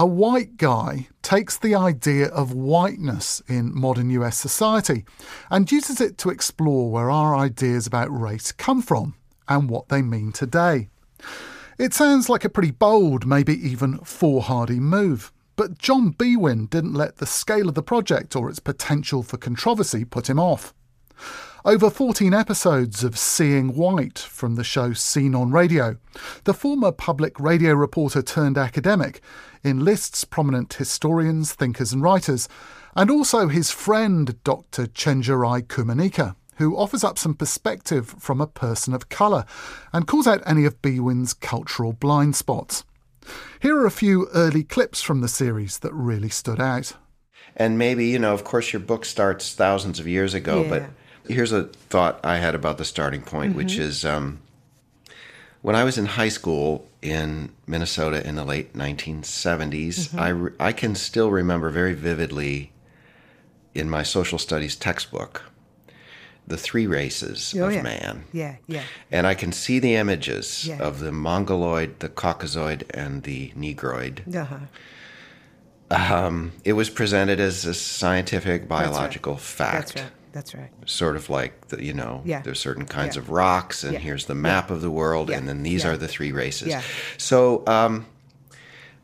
A white guy takes the idea of whiteness in modern US society and uses it to explore where our ideas about race come from and what they mean today. It sounds like a pretty bold, maybe even foolhardy move. But John Biewen didn't let the scale of the project or its potential for controversy put him off. Over 14 episodes of Seeing White from the show Scene on Radio, the former public radio reporter turned academic enlists prominent historians, thinkers, and writers, and also his friend Dr. Chenjerai Kumanyika, who offers up some perspective from a person of colour and calls out any of Biewen's cultural blind spots. Here are a few early clips from the series that really stood out. And maybe, you know, of course, your book starts thousands of years ago, Yeah. but here's a thought I had about the starting point, which is um, when I was in high school in Minnesota in the late 1970s, I, re- I can still remember very vividly in my social studies textbook the three races Oh, of yeah. man. Yeah, yeah. And I can see the images Yeah. of the Mongoloid, the Caucasoid, and the Negroid. Uh-huh. It was presented as a scientific, biological fact. That's right. That's right. Sort of like, the, you know, Yeah. there's certain kinds Yeah. of rocks, and Yeah. here's the map of the world, and then these are the three races. So, um,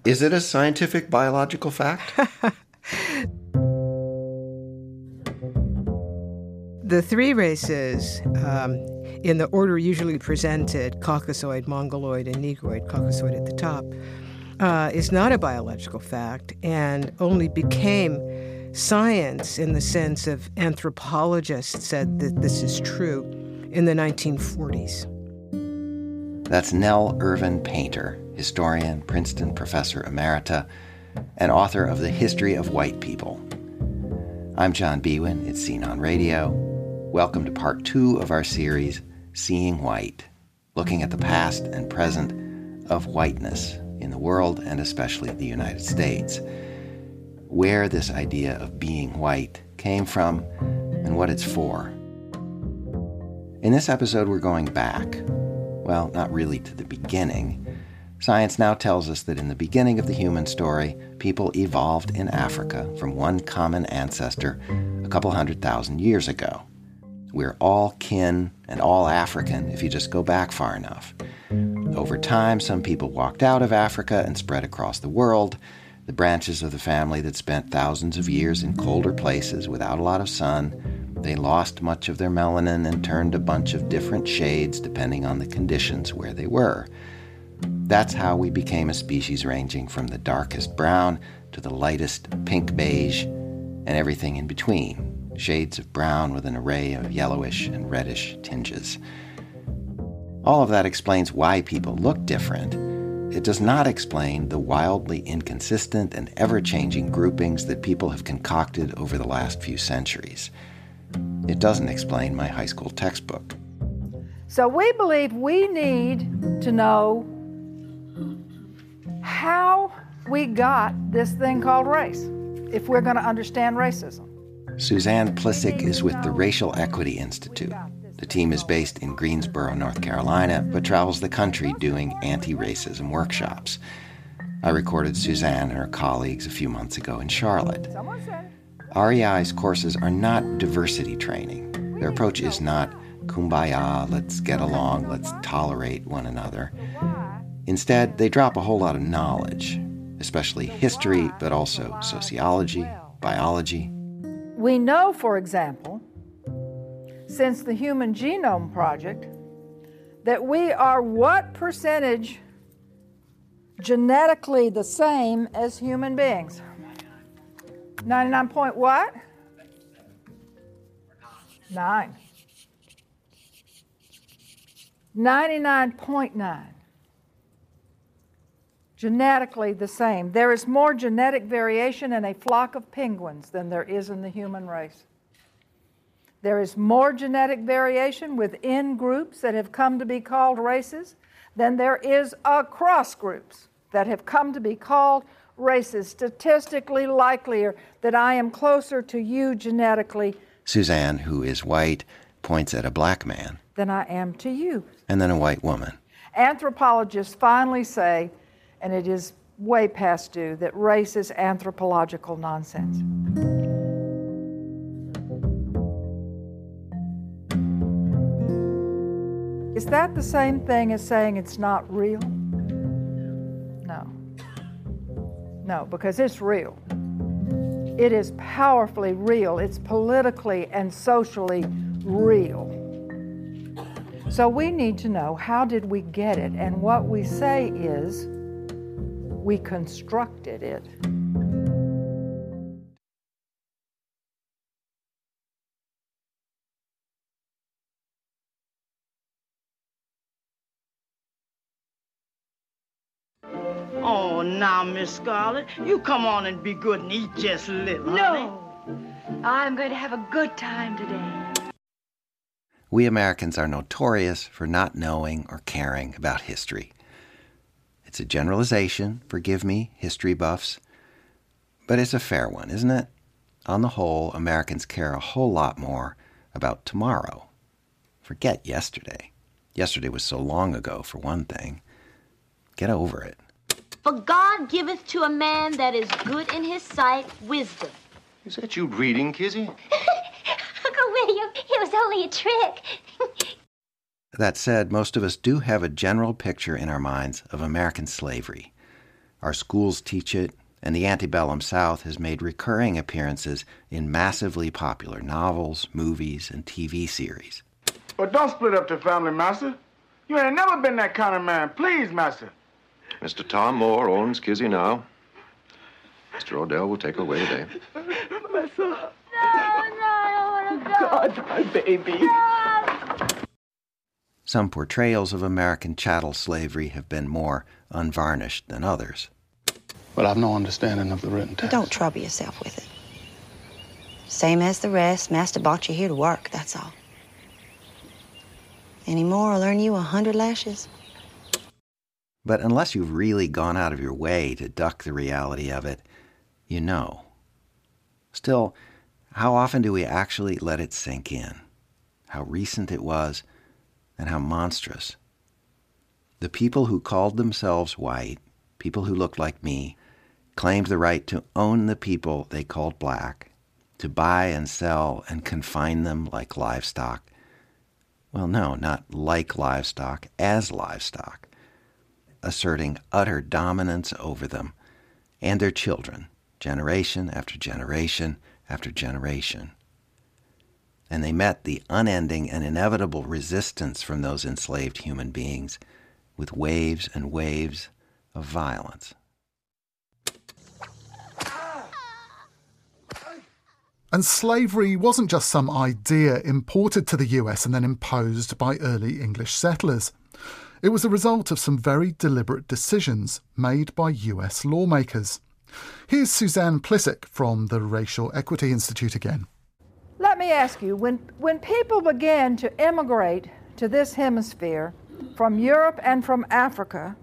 is it a scientific, biological fact? The three races, um, in the order usually presented Caucasoid, Mongoloid, and Negroid, Caucasoid at the top, uh, is not a biological fact and only became science in the sense of anthropologists said that this is true in the 1940s. That's Nell Irvin Painter, historian, Princeton professor emerita, and author of The History of White People. I'm John Biewen. It's Scene on Radio. Welcome to part two of our series, Seeing White, looking at the past and present of whiteness in the world and especially the United States. Where this idea of being white came from and what it's for. In this episode, we're going back. Well, not really to the beginning. Science now tells us that in the beginning of the human story, people evolved in Africa from one common ancestor a couple hundred thousand years ago. We're all kin and all African if you just go back far enough. Over time, some people walked out of Africa and spread across the world. The branches of the family that spent thousands of years in colder places without a lot of sun, they lost much of their melanin and turned a bunch of different shades depending on the conditions where they were. That's how we became a species ranging from the darkest brown to the lightest pink beige and everything in between shades of brown with an array of yellowish and reddish tinges. All of that explains why people look different. It does not explain the wildly inconsistent and ever changing groupings that people have concocted over the last few centuries. It doesn't explain my high school textbook. So we believe we need to know how we got this thing called race if we're going to understand racism. Suzanne Plihcik is with the Racial Equity Institute. The team is based in Greensboro, North Carolina, but travels the country doing anti racism workshops. I recorded Suzanne and her colleagues a few months ago in Charlotte. REI's courses are not diversity training. Their approach is not kumbaya, let's get along, let's tolerate one another. Instead, they drop a whole lot of knowledge, especially history, but also sociology, biology. We know, for example, since the Human Genome Project, that we are what percentage genetically the same as human beings? 99 point what? Nine. 99.9. genetically the same. There is more genetic variation in a flock of penguins than there is in the human race. There is more genetic variation within groups that have come to be called races than there is across groups that have come to be called races. Statistically likelier that I am closer to you genetically. Suzanne, who is white, points at a black man. Than I am to you. And then a white woman. Anthropologists finally say, and it is way past due, that race is anthropological nonsense. Is that the same thing as saying it's not real? No. No, because it's real. It is powerfully real. It's politically and socially real. So we need to know how did we get it? And what we say is we constructed it. Miss Scarlet, you come on and be good and eat just a little. No. I'm going to have a good time today. We Americans are notorious for not knowing or caring about history. It's a generalization, forgive me, history buffs, but it's a fair one, isn't it? On the whole, Americans care a whole lot more about tomorrow. Forget yesterday. Yesterday was so long ago, for one thing. Get over it. For God giveth to a man that is good in his sight wisdom. Is that you reading, Kizzy? Uncle William, it was only a trick. that said, most of us do have a general picture in our minds of American slavery. Our schools teach it, and the antebellum South has made recurring appearances in massively popular novels, movies, and TV series. But don't split up the family, Master. You ain't never been that kind of man. Please, Master. Mr. Tom Moore owns Kizzy now. Mr. Odell will take her away today. My son. No, no, I don't want to go. God, my baby. Some portrayals of American chattel slavery have been more unvarnished than others. But I've no understanding of the written text. Don't trouble yourself with it. Same as the rest, Master brought you here to work, that's all. Any more, I'll earn you a hundred lashes. But unless you've really gone out of your way to duck the reality of it, you know. Still, how often do we actually let it sink in? How recent it was, and how monstrous. The people who called themselves white, people who looked like me, claimed the right to own the people they called black, to buy and sell and confine them like livestock. Well, no, not like livestock, as livestock asserting utter dominance over them and their children, generation after generation after generation. And they met the unending and inevitable resistance from those enslaved human beings with waves and waves of violence. And slavery wasn't just some idea imported to the US and then imposed by early English settlers. It was a result of some very deliberate decisions made by US lawmakers. Here's Suzanne Plihcik from the Racial Equity Institute again. Let me ask you when, when people began to immigrate to this hemisphere from Europe and from Africa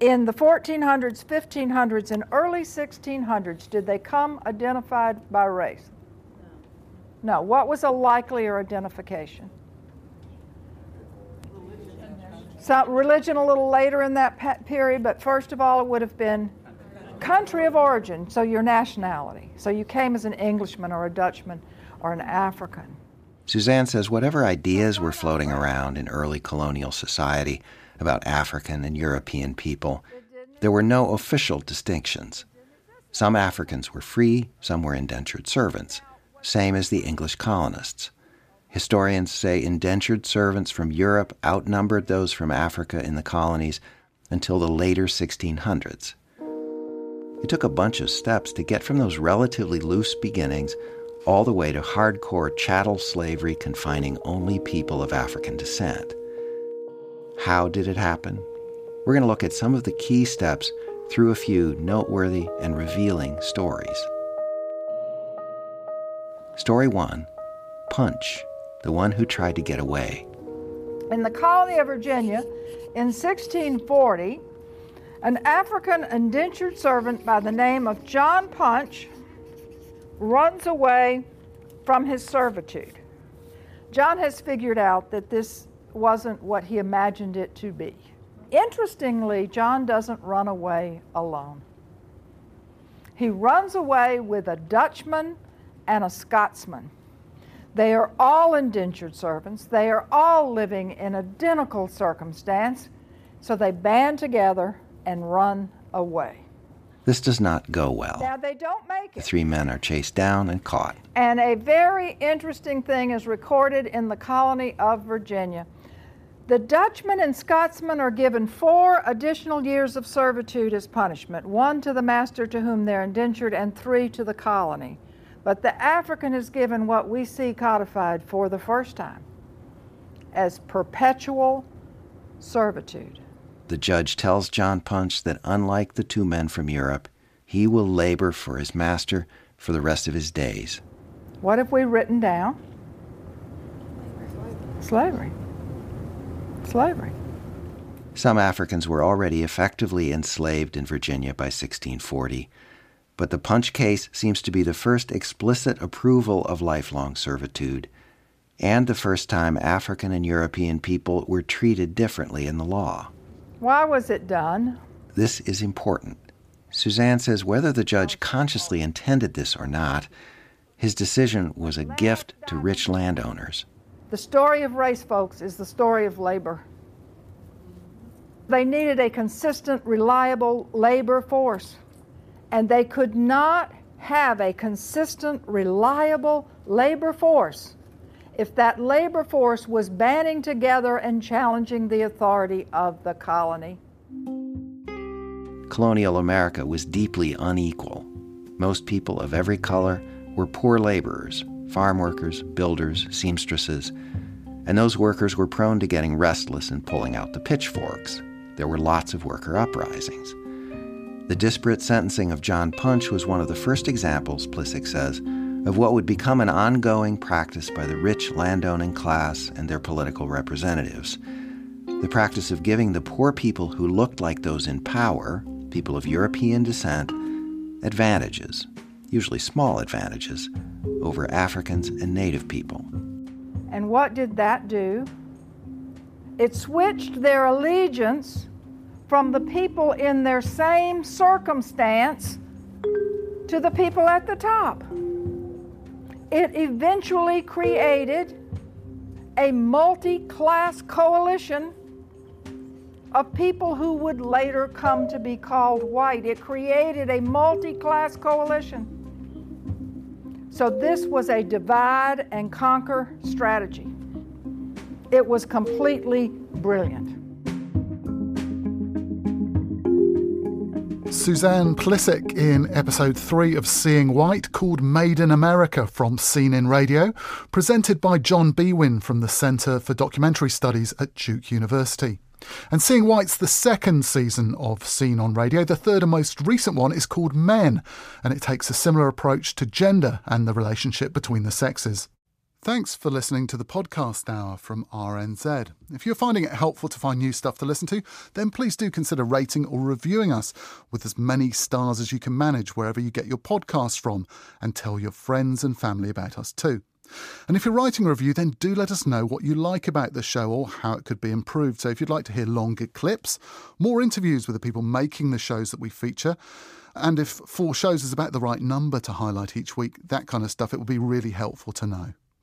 in the 1400s, 1500s, and early 1600s, did they come identified by race? No. What was a likelier identification? So religion a little later in that period, but first of all, it would have been country of origin, so your nationality. So you came as an Englishman or a Dutchman or an African. Suzanne says whatever ideas were floating around in early colonial society about African and European people, there were no official distinctions. Some Africans were free, some were indentured servants, same as the English colonists. Historians say indentured servants from Europe outnumbered those from Africa in the colonies until the later 1600s. It took a bunch of steps to get from those relatively loose beginnings all the way to hardcore chattel slavery confining only people of African descent. How did it happen? We're going to look at some of the key steps through a few noteworthy and revealing stories. Story 1 Punch, the one who tried to get away. In the colony of Virginia in 1640, an African indentured servant by the name of John Punch runs away from his servitude. John has figured out that this wasn't what he imagined it to be. Interestingly, John doesn't run away alone. He runs away with a Dutchman and a Scotsman. They are all indentured servants. They are all living in identical circumstance. So they band together and run away. This does not go well. Now, they don't make it. The three men are chased down and caught. And a very interesting thing is recorded in the colony of Virginia. The Dutchmen and Scotsmen are given four additional years of servitude as punishment one to the master to whom they're indentured, and three to the colony. But the African is given what we see codified for the first time as perpetual servitude. The judge tells John Punch that unlike the two men from Europe, he will labor for his master for the rest of his days. What have we written down? Slavery. Slavery. Some Africans were already effectively enslaved in Virginia by 1640, but the Punch case seems to be the first explicit approval of lifelong servitude, and the first time African and European people were treated differently in the law. Why was it done? This is important. Suzanne says whether the judge consciously intended this or not, his decision was a gift to rich landowners. The story of race, folks, is the story of labor. They needed a consistent, reliable labor force, and they could not have a consistent, reliable labor force if that labor force was banding together and challenging the authority of the colony. Colonial America was deeply unequal. Most people of every color were poor laborers farm workers, builders, seamstresses. And those workers were prone to getting restless and pulling out the pitchforks. There were lots of worker uprisings. The disparate sentencing of John Punch was one of the first examples, Plihcik says, of what would become an ongoing practice by the rich landowning class and their political representatives. The practice of giving the poor people who looked like those in power, people of European descent, advantages, usually small advantages, over Africans and Native people. And what did that do? It switched their allegiance from the people in their same circumstance to the people at the top. It eventually created a multi class coalition of people who would later come to be called white. It created a multi class coalition. So, this was a divide and conquer strategy. It was completely brilliant. Suzanne Plihcik in episode 3 of Seeing White, called Made in America from Scene on Radio, presented by John Biewen from the Centre for Documentary Studies at Duke University. And Seeing White's the second season of Scene on Radio. The third and most recent one is called Men, and it takes a similar approach to gender and the relationship between the sexes. Thanks for listening to the podcast hour from RNZ. If you're finding it helpful to find new stuff to listen to, then please do consider rating or reviewing us with as many stars as you can manage wherever you get your podcasts from, and tell your friends and family about us too. And if you're writing a review, then do let us know what you like about the show or how it could be improved. So if you'd like to hear longer clips, more interviews with the people making the shows that we feature, and if four shows is about the right number to highlight each week, that kind of stuff, it would be really helpful to know.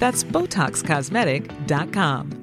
That's BotoxCosmetic.com.